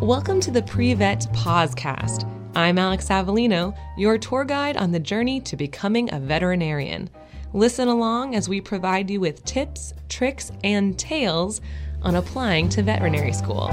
Welcome to the Pre-Vet Pausecast. I'm Alex Avellino, your tour guide on the journey to becoming a veterinarian. Listen along as we provide you with tips, tricks, and tales on applying to veterinary school.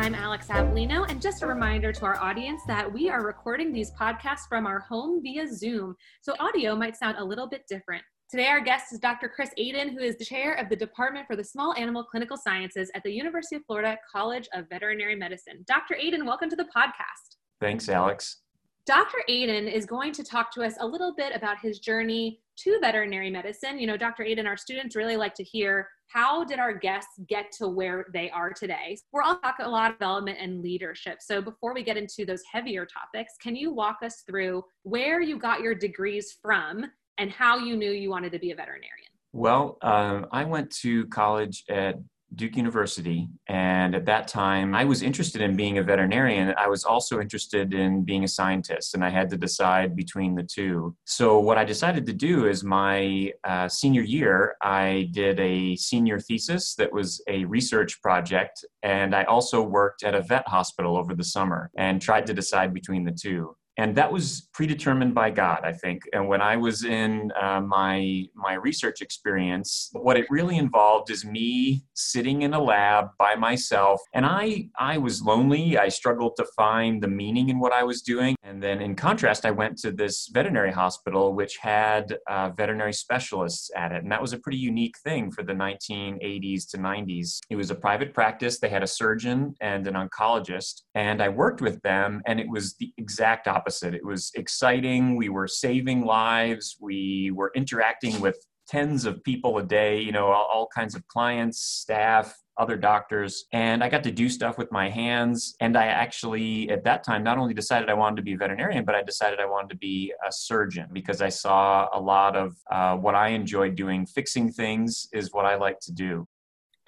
I'm Alex Avellino, and just a reminder to our audience that we are recording these podcasts from our home via Zoom, so audio might sound a little bit different. Today, our guest is Dr. Chris Adin, who is the chair of the Department for the Small Animal Clinical Sciences at the University of Florida College of Veterinary Medicine. Dr. Adin, welcome to the podcast. Thanks, Alex. Dr. Adin is going to talk to us a little bit about his journey to veterinary medicine. You know, Dr. Adin, our students really like to hear how did our guests get to where they are today? We're all talking a lot of development and leadership. So before we get into those heavier topics, can you walk us through where you got your degrees from and how you knew you wanted to be a veterinarian? Well, um, I went to college at Duke University. And at that time, I was interested in being a veterinarian. I was also interested in being a scientist, and I had to decide between the two. So, what I decided to do is my uh, senior year, I did a senior thesis that was a research project. And I also worked at a vet hospital over the summer and tried to decide between the two and that was predetermined by God, I think. And when I was in uh, my my research experience, what it really involved is me sitting in a lab by myself, and I I was lonely. I struggled to find the meaning in what I was doing. And then, in contrast, I went to this veterinary hospital, which had uh, veterinary specialists at it, and that was a pretty unique thing for the 1980s to 90s. It was a private practice. They had a surgeon and an oncologist, and I worked with them, and it was the exact opposite opposite. It was exciting. We were saving lives. We were interacting with tens of people a day, you know, all, all, kinds of clients, staff, other doctors. And I got to do stuff with my hands. And I actually, at that time, not only decided I wanted to be a veterinarian, but I decided I wanted to be a surgeon because I saw a lot of uh, what I enjoyed doing. Fixing things is what I like to do.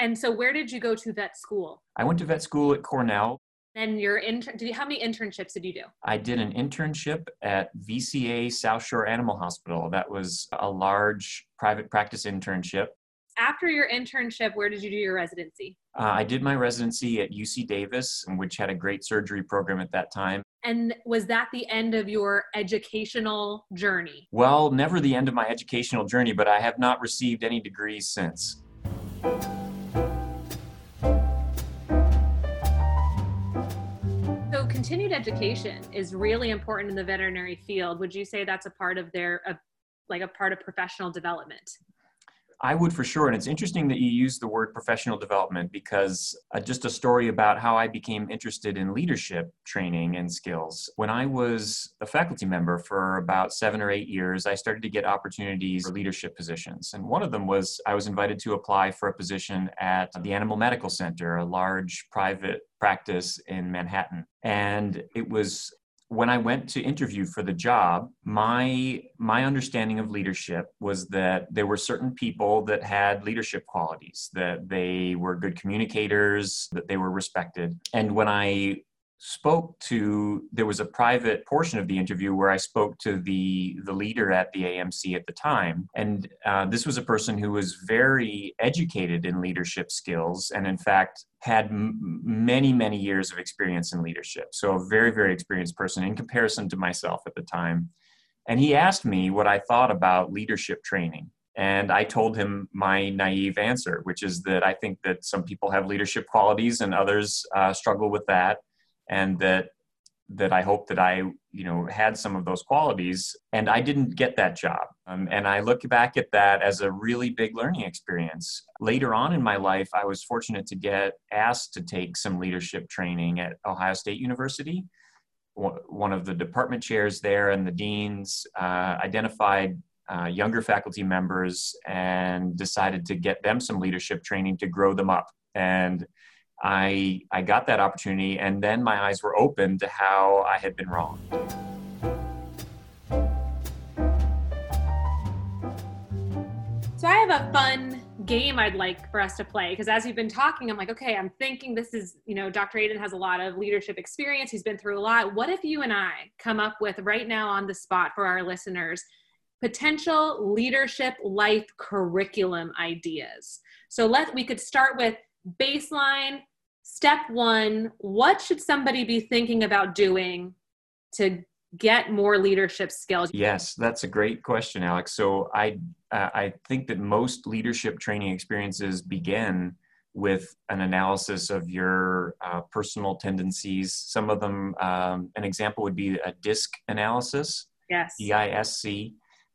And so, where did you go to vet school? I went to vet school at Cornell. And your intern, did you, how many internships did you do? I did an internship at VCA South Shore Animal Hospital. That was a large private practice internship. After your internship, where did you do your residency? Uh, I did my residency at UC Davis, which had a great surgery program at that time. And was that the end of your educational journey? Well, never the end of my educational journey, but I have not received any degrees since. Continued education is really important in the veterinary field. Would you say that's a part of their, a, like a part of professional development? I would for sure. And it's interesting that you use the word professional development because uh, just a story about how I became interested in leadership training and skills. When I was a faculty member for about seven or eight years, I started to get opportunities for leadership positions. And one of them was I was invited to apply for a position at the Animal Medical Center, a large private practice in Manhattan. And it was when I went to interview for the job, my my understanding of leadership was that there were certain people that had leadership qualities, that they were good communicators, that they were respected. And when I spoke to there was a private portion of the interview where i spoke to the the leader at the amc at the time. And uh, this was a person who was very educated in leadership skills and in fact had m- many many years of experience in leadership. So a very very experienced person in comparison to myself at the time. And he asked me what i thought about leadership training. And I told him my naive answer, which is that I think that some people have leadership qualities and others uh, struggle with that and that that I hope that I, you know, had some of those qualities. And I didn't get that job. Um, and I look back at that as a really big learning experience. Later on in my life, I was fortunate to get asked to take some leadership training at Ohio State University. One of the department chairs there and the deans uh, identified uh, younger faculty members and decided to get them some leadership training to grow them up. And I, I got that opportunity, and then my eyes were open to how I had been wrong. So, I have a fun game I'd like for us to play because as you've been talking, I'm like, okay, I'm thinking this is, you know, Dr. Adin has a lot of leadership experience. He's been through a lot. What if you and I come up with right now on the spot for our listeners potential leadership life curriculum ideas? So let we could start with baseline step 1, what should somebody be thinking about doing to get more leadership skills? Yes, that's a great question, Alex. So I uh, I think that most leadership training experiences begin with an analysis of your uh, personal tendencies. Some of them, um, an example would be a DISC analysis. Yes. D-I-S-C.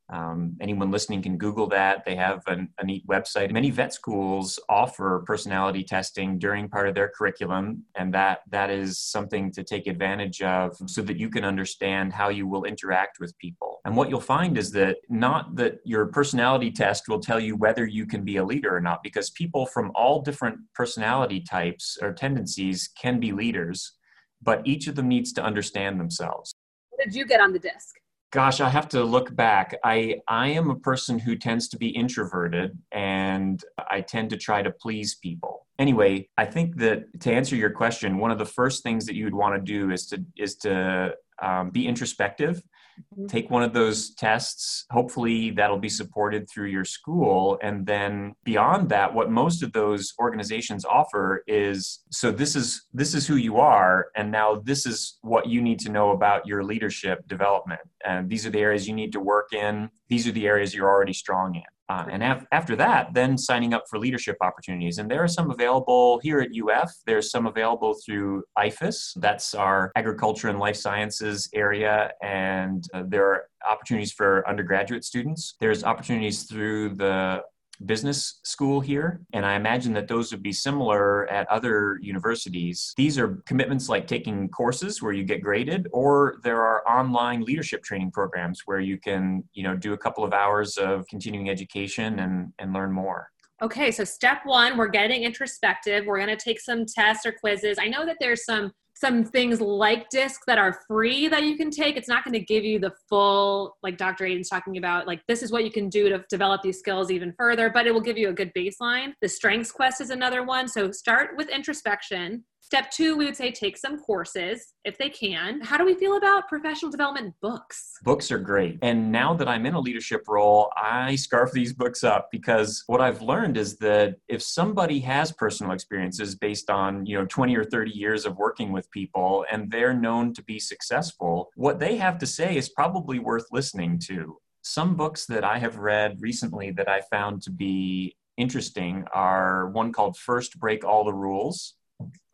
Um, anyone listening can Google that. They have an, a neat website. Many vet schools offer personality testing during part of their curriculum, and that that is something to take advantage of so that you can understand how you will interact with people. And what you'll find is that not that your personality test will tell you whether you can be a leader or not, because people from all different personality types or tendencies can be leaders, but each of them needs to understand themselves. What did you get on the disc? Gosh i have to look back. I i am a person who tends to be introverted and i tend to try to please people. Anyway i think that to answer your question one of the first things that you would want to do is to is to um, be introspective Mm-hmm. take one of those tests. Hopefully that'll be supported through your school. And then beyond that what most of those organizations offer is so this is this is who you are. And now this is what you need to know about your leadership development. And these are the areas you need to work in. These are the areas you're already strong in uh, and af- after that, then signing up for leadership opportunities. And there are some available here at UF. There's some available through IFAS. That's our agriculture and life sciences area. And uh, there are opportunities for undergraduate students. There's opportunities through the business school here, and I imagine that those would be similar at other universities. These are commitments like taking courses where you get graded, or there are online leadership training programs where you can, you know, do a couple of hours of continuing education and, and learn more. Okay, so step one, we're getting introspective. We're going to take some tests or quizzes. I know that there's some some things like disc that are free that you can take. It's not going to give you the full like dr adin's talking about like this is what you can do to develop these skills even further but it will give you a good baseline. The strengths quest is another one. So start with introspection Step two, we would say take some courses if they can. How do we feel about professional development books? Books are great. And now that I'm in a leadership role, I scarf these books up because what I've learned is that if somebody has personal experiences based on, you know, 20 or 30 years of working with people and they're known to be successful, what they have to say is probably worth listening to. Some books that I have read recently that I found to be interesting are one called First Break All the Rules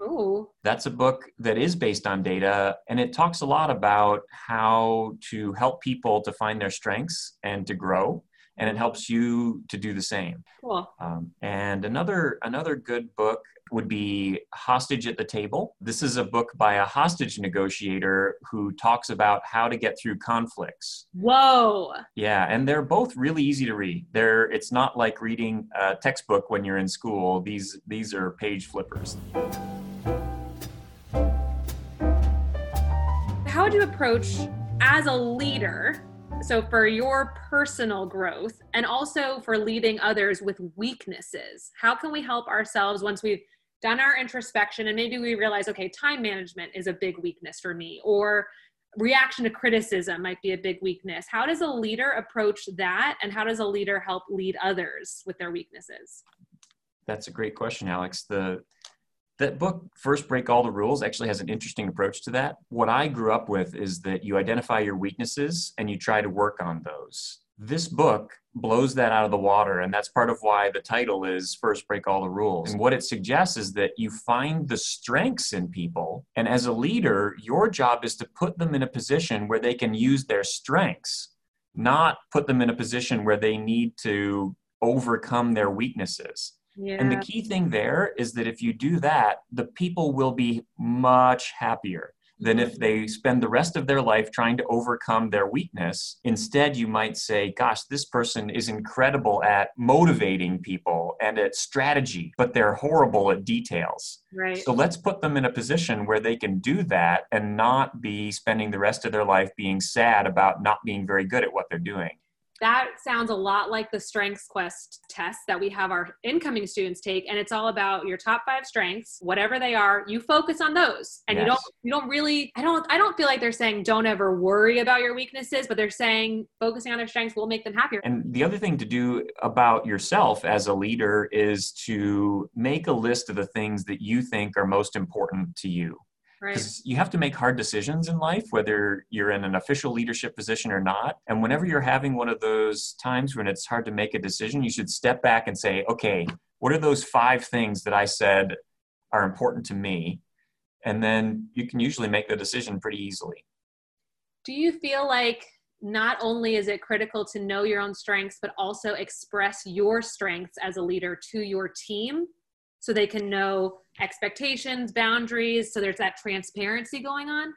Ooh. That's a book that is based on data, and it talks a lot about how to help people to find their strengths and to grow, and it helps you to do the same. Cool. Um, and another another good book would be Hostage at the Table. This is a book by a hostage negotiator who talks about how to get through conflicts. Whoa. Yeah, and they're both really easy to read. They're it's not like reading a textbook when you're in school. These these are page flippers. How would you approach as a leader so for your personal growth and also for leading others with weaknesses how can we help ourselves once we've done our introspection and maybe we realize okay time management is a big weakness for me or reaction to criticism might be a big weakness. How does a leader approach that and how does a leader help lead others with their weaknesses? That's a great question alex. The that book first break all the rules actually has an interesting approach to that what i grew up with is that you identify your weaknesses and you try to work on those this book blows that out of the water. And that's part of why the title is First Break All the Rules. And what it suggests is that you find the strengths in people. And as a leader, your job is to put them in a position where they can use their strengths, not put them in a position where they need to overcome their weaknesses. Yeah. And the key thing there is that if you do that, the people will be much happier than if mm-hmm. they spend the rest of their life trying to overcome their weakness. Instead, you might say, Gosh, this person is incredible at motivating people and at strategy, but they're horrible at details. Right. So let's put them in a position where they can do that and not be spending the rest of their life being sad about not being very good at what they're doing. That sounds a lot like the strengths quest test that we have our incoming students take and it's all about your top five strengths whatever they are you focus on those. And yes. you don't you don't really i don't i don't feel like they're saying don't ever worry about your weaknesses but they're saying focusing on their strengths will make them happier. And the other thing to do about yourself as a leader is to make a list of the things that you think are most important to you right. you have to make hard decisions in life, whether you're in an official leadership position or not. And whenever you're having one of those times when it's hard to make a decision, you should step back and say, okay, what are those five things that I said are important to me? And then you can usually make the decision pretty easily. Do you feel like not only is it critical to know your own strengths, but also express your strengths as a leader to your team so they can know expectations, boundaries, so there's that transparency going on?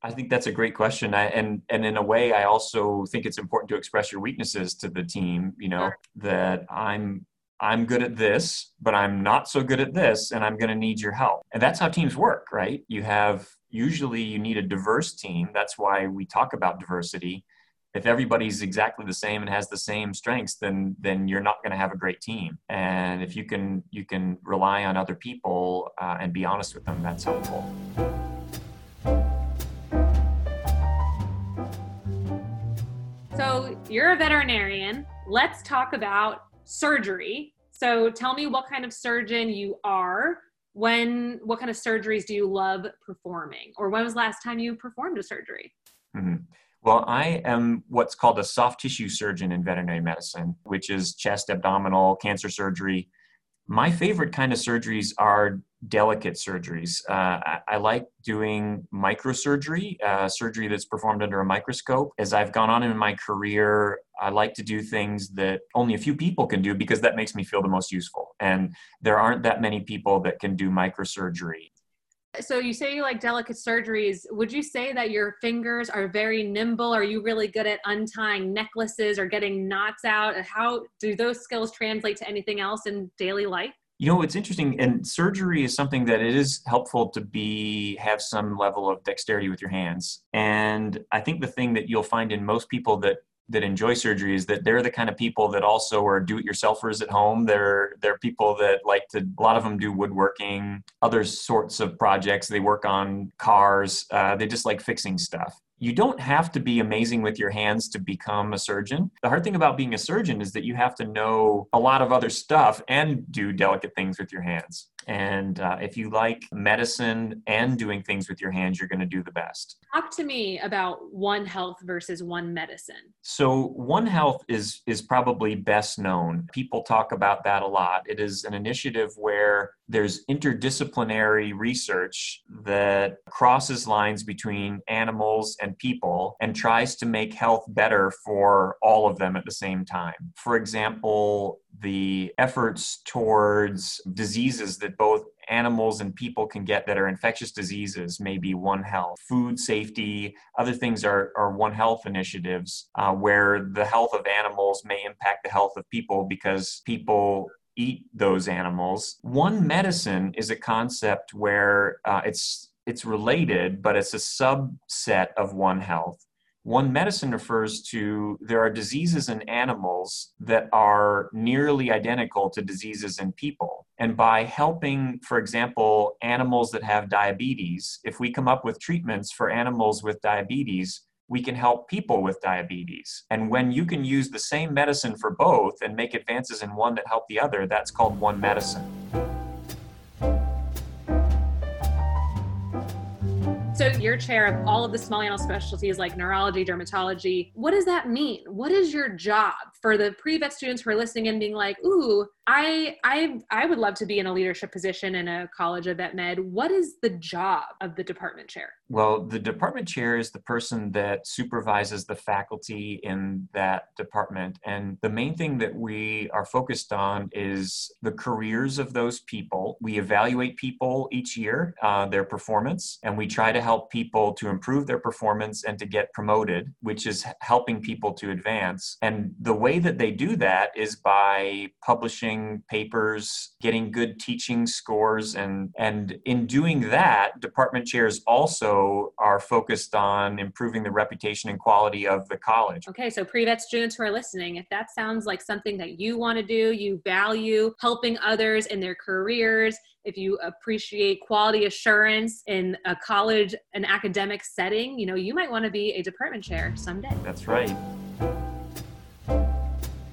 I think that's a great question. I, and and in a way, I also think it's important to express your weaknesses to the team. You know sure. that I'm I'm good at this, but I'm not so good at this, and I'm going to need your help. And that's how teams work, right? You have usually you need a diverse team. That's why we talk about diversity if everybody's exactly the same and has the same strengths then then you're not going to have a great team. And if you can you can rely on other people uh, and be honest with them that's helpful. So you're a veterinarian. Let's talk about surgery. So tell me what kind of surgeon you are. When what kind of surgeries do you love performing? Or when was the last time you performed a surgery? Mm-hmm. Well, I am what's called a soft tissue surgeon in veterinary medicine, which is chest, abdominal, cancer surgery. My favorite kind of surgeries are delicate surgeries. Uh, I, I, like doing microsurgery, uh, surgery that's performed under a microscope. As I've gone on in my career, I like to do things that only a few people can do because that makes me feel the most useful. And there aren't that many people that can do microsurgery so you say you like delicate surgeries. Would you say that your fingers are very nimble? Are you really good at untying necklaces or getting knots out? How do those skills translate to anything else in daily life? You know it's interesting and surgery is something that it is helpful to be have some level of dexterity with your hands. And i think the thing that you'll find in most people that that enjoy surgery is that they're the kind of people that also are do-it-yourselfers at home. They're they're people that like to. A lot of them do woodworking, other sorts of projects. They work on cars. Uh, they just like fixing stuff. You don't have to be amazing with your hands to become a surgeon. The hard thing about being a surgeon is that you have to know a lot of other stuff and do delicate things with your hands. And uh, if you like medicine and doing things with your hands, you're going to do the best. Talk to me about One Health versus One Medicine. So One Health is is probably best known. People talk about that a lot. It is an initiative where there's interdisciplinary research that crosses lines between animals and people and tries to make health better for all of them at the same time. For example, the efforts towards diseases that both animals and people can get that are infectious diseases may be One Health. Food safety, other things are, are One Health initiatives uh, where the health of animals may impact the health of people because people eat those animals. One medicine is a concept where uh, it's it's related, but it's a subset of One Health. One medicine refers to there are diseases in animals that are nearly identical to diseases in people. And by helping, for example, animals that have diabetes, if we come up with treatments for animals with diabetes, we can help people with diabetes. And when you can use the same medicine for both and make advances in one that help the other, that's called one medicine. You're chair of all of the small animal specialties like neurology, dermatology. What does that mean? What is your job for the pre-vet students who are listening and being like, ooh, I I I would love to be in a leadership position in a college of vet med. What is the job of the department chair? Well, the department chair is the person that supervises the faculty in that department. And the main thing that we are focused on is the careers of those people. We evaluate people each year, uh, their performance, and we try to help people to improve their performance and to get promoted, which is helping people to advance. And the way that they do that is by publishing papers, getting good teaching scores, and and in doing that, department chairs also are focused on improving the reputation and quality of the college. Okay, so pre-vet students who are listening, if that sounds like something that you want to do, you value helping others in their careers, if you appreciate quality assurance in a college an academic setting you know you might want to be a department chair someday that's right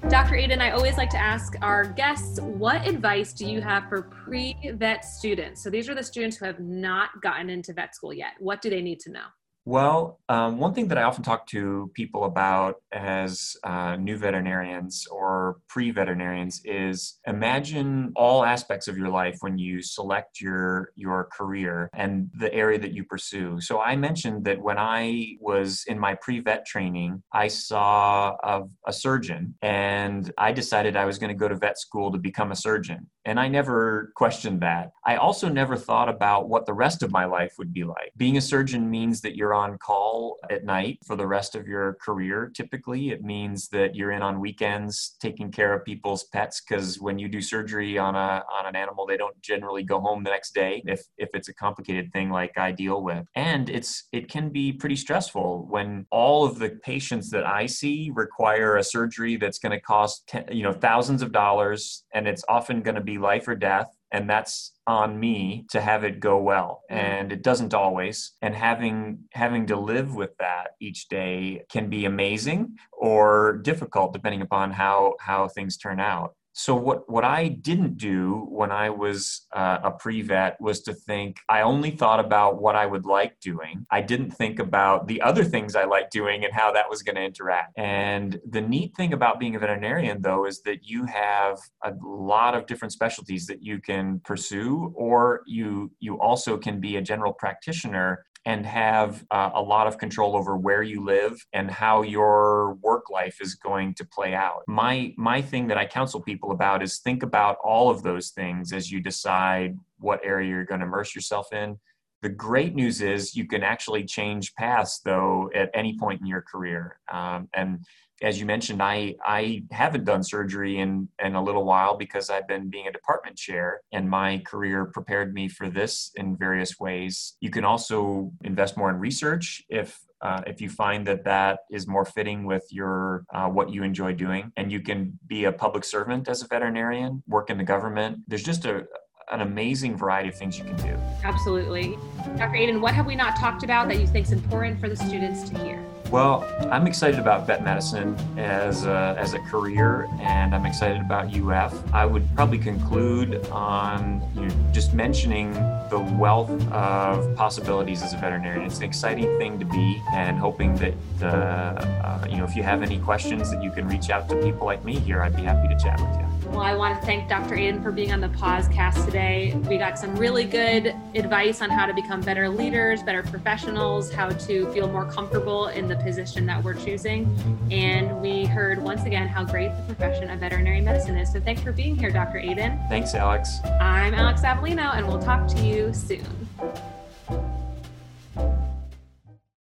Dr. Adin, I always like to ask our guests, what advice do you have for pre vet students? So these are the students who have not gotten into vet school yet. What do they need to know? Well, um, one thing that I often talk to people about as uh, new veterinarians or pre veterinarians is imagine all aspects of your life when you select your, your career and the area that you pursue. So, I mentioned that when I was in my pre vet training, I saw a, a surgeon and I decided I was going to go to vet school to become a surgeon. And I never questioned that. I also never thought about what the rest of my life would be like. Being a surgeon means that you're on call at night for the rest of your career. Typically, it means that you're in on weekends taking care of people's pets because when you do surgery on a on an animal, they don't generally go home the next day if if it's a complicated thing like I deal with. And it's it can be pretty stressful when all of the patients that I see require a surgery that's going to cost you know thousands of dollars and it's often going to be life or death and that's on me to have it go well. Mm. and it doesn't always. And having having to live with that each day can be amazing or difficult depending upon how how things turn out so what what I didn't do when I was uh, a pre-vet was to think I only thought about what I would like doing. I didn't think about the other things I like doing and how that was going to interact. And the neat thing about being a veterinarian though is that you have a lot of different specialties that you can pursue or you you also can be a general practitioner and have uh, a lot of control over where you live and how your work life is going to play out. My my thing that I counsel people about is think about all of those things as you decide what area you're going to immerse yourself in. The great news is you can actually change paths though at any point in your career. Um, and as you mentioned, I, I haven't done surgery in, in a little while because I've been being a department chair, and my career prepared me for this in various ways. You can also invest more in research if uh, if you find that that is more fitting with your uh, what you enjoy doing, and you can be a public servant as a veterinarian, work in the government. There's just a an amazing variety of things you can do. Absolutely. Dr. Adin, what have we not talked about that you think is important for the students to hear? Well, I'm excited about vet medicine as a, as a career, and I'm excited about UF. I would probably conclude on you know, just mentioning the wealth of possibilities as a veterinarian. It's an exciting thing to be, and hoping that uh, uh, you know if you have any questions, that you can reach out to people like me here. I'd be happy to chat with you. Well, I want to thank Dr. Adin for being on the podcast today. We got some really good advice on how to become better leaders, better professionals, how to feel more comfortable in the position that we're choosing. And we heard once again how great the profession of veterinary medicine is. So thanks for being here, Dr. Adin. Thanks, Alex. I'm Alex Avellino, and we'll talk to you soon.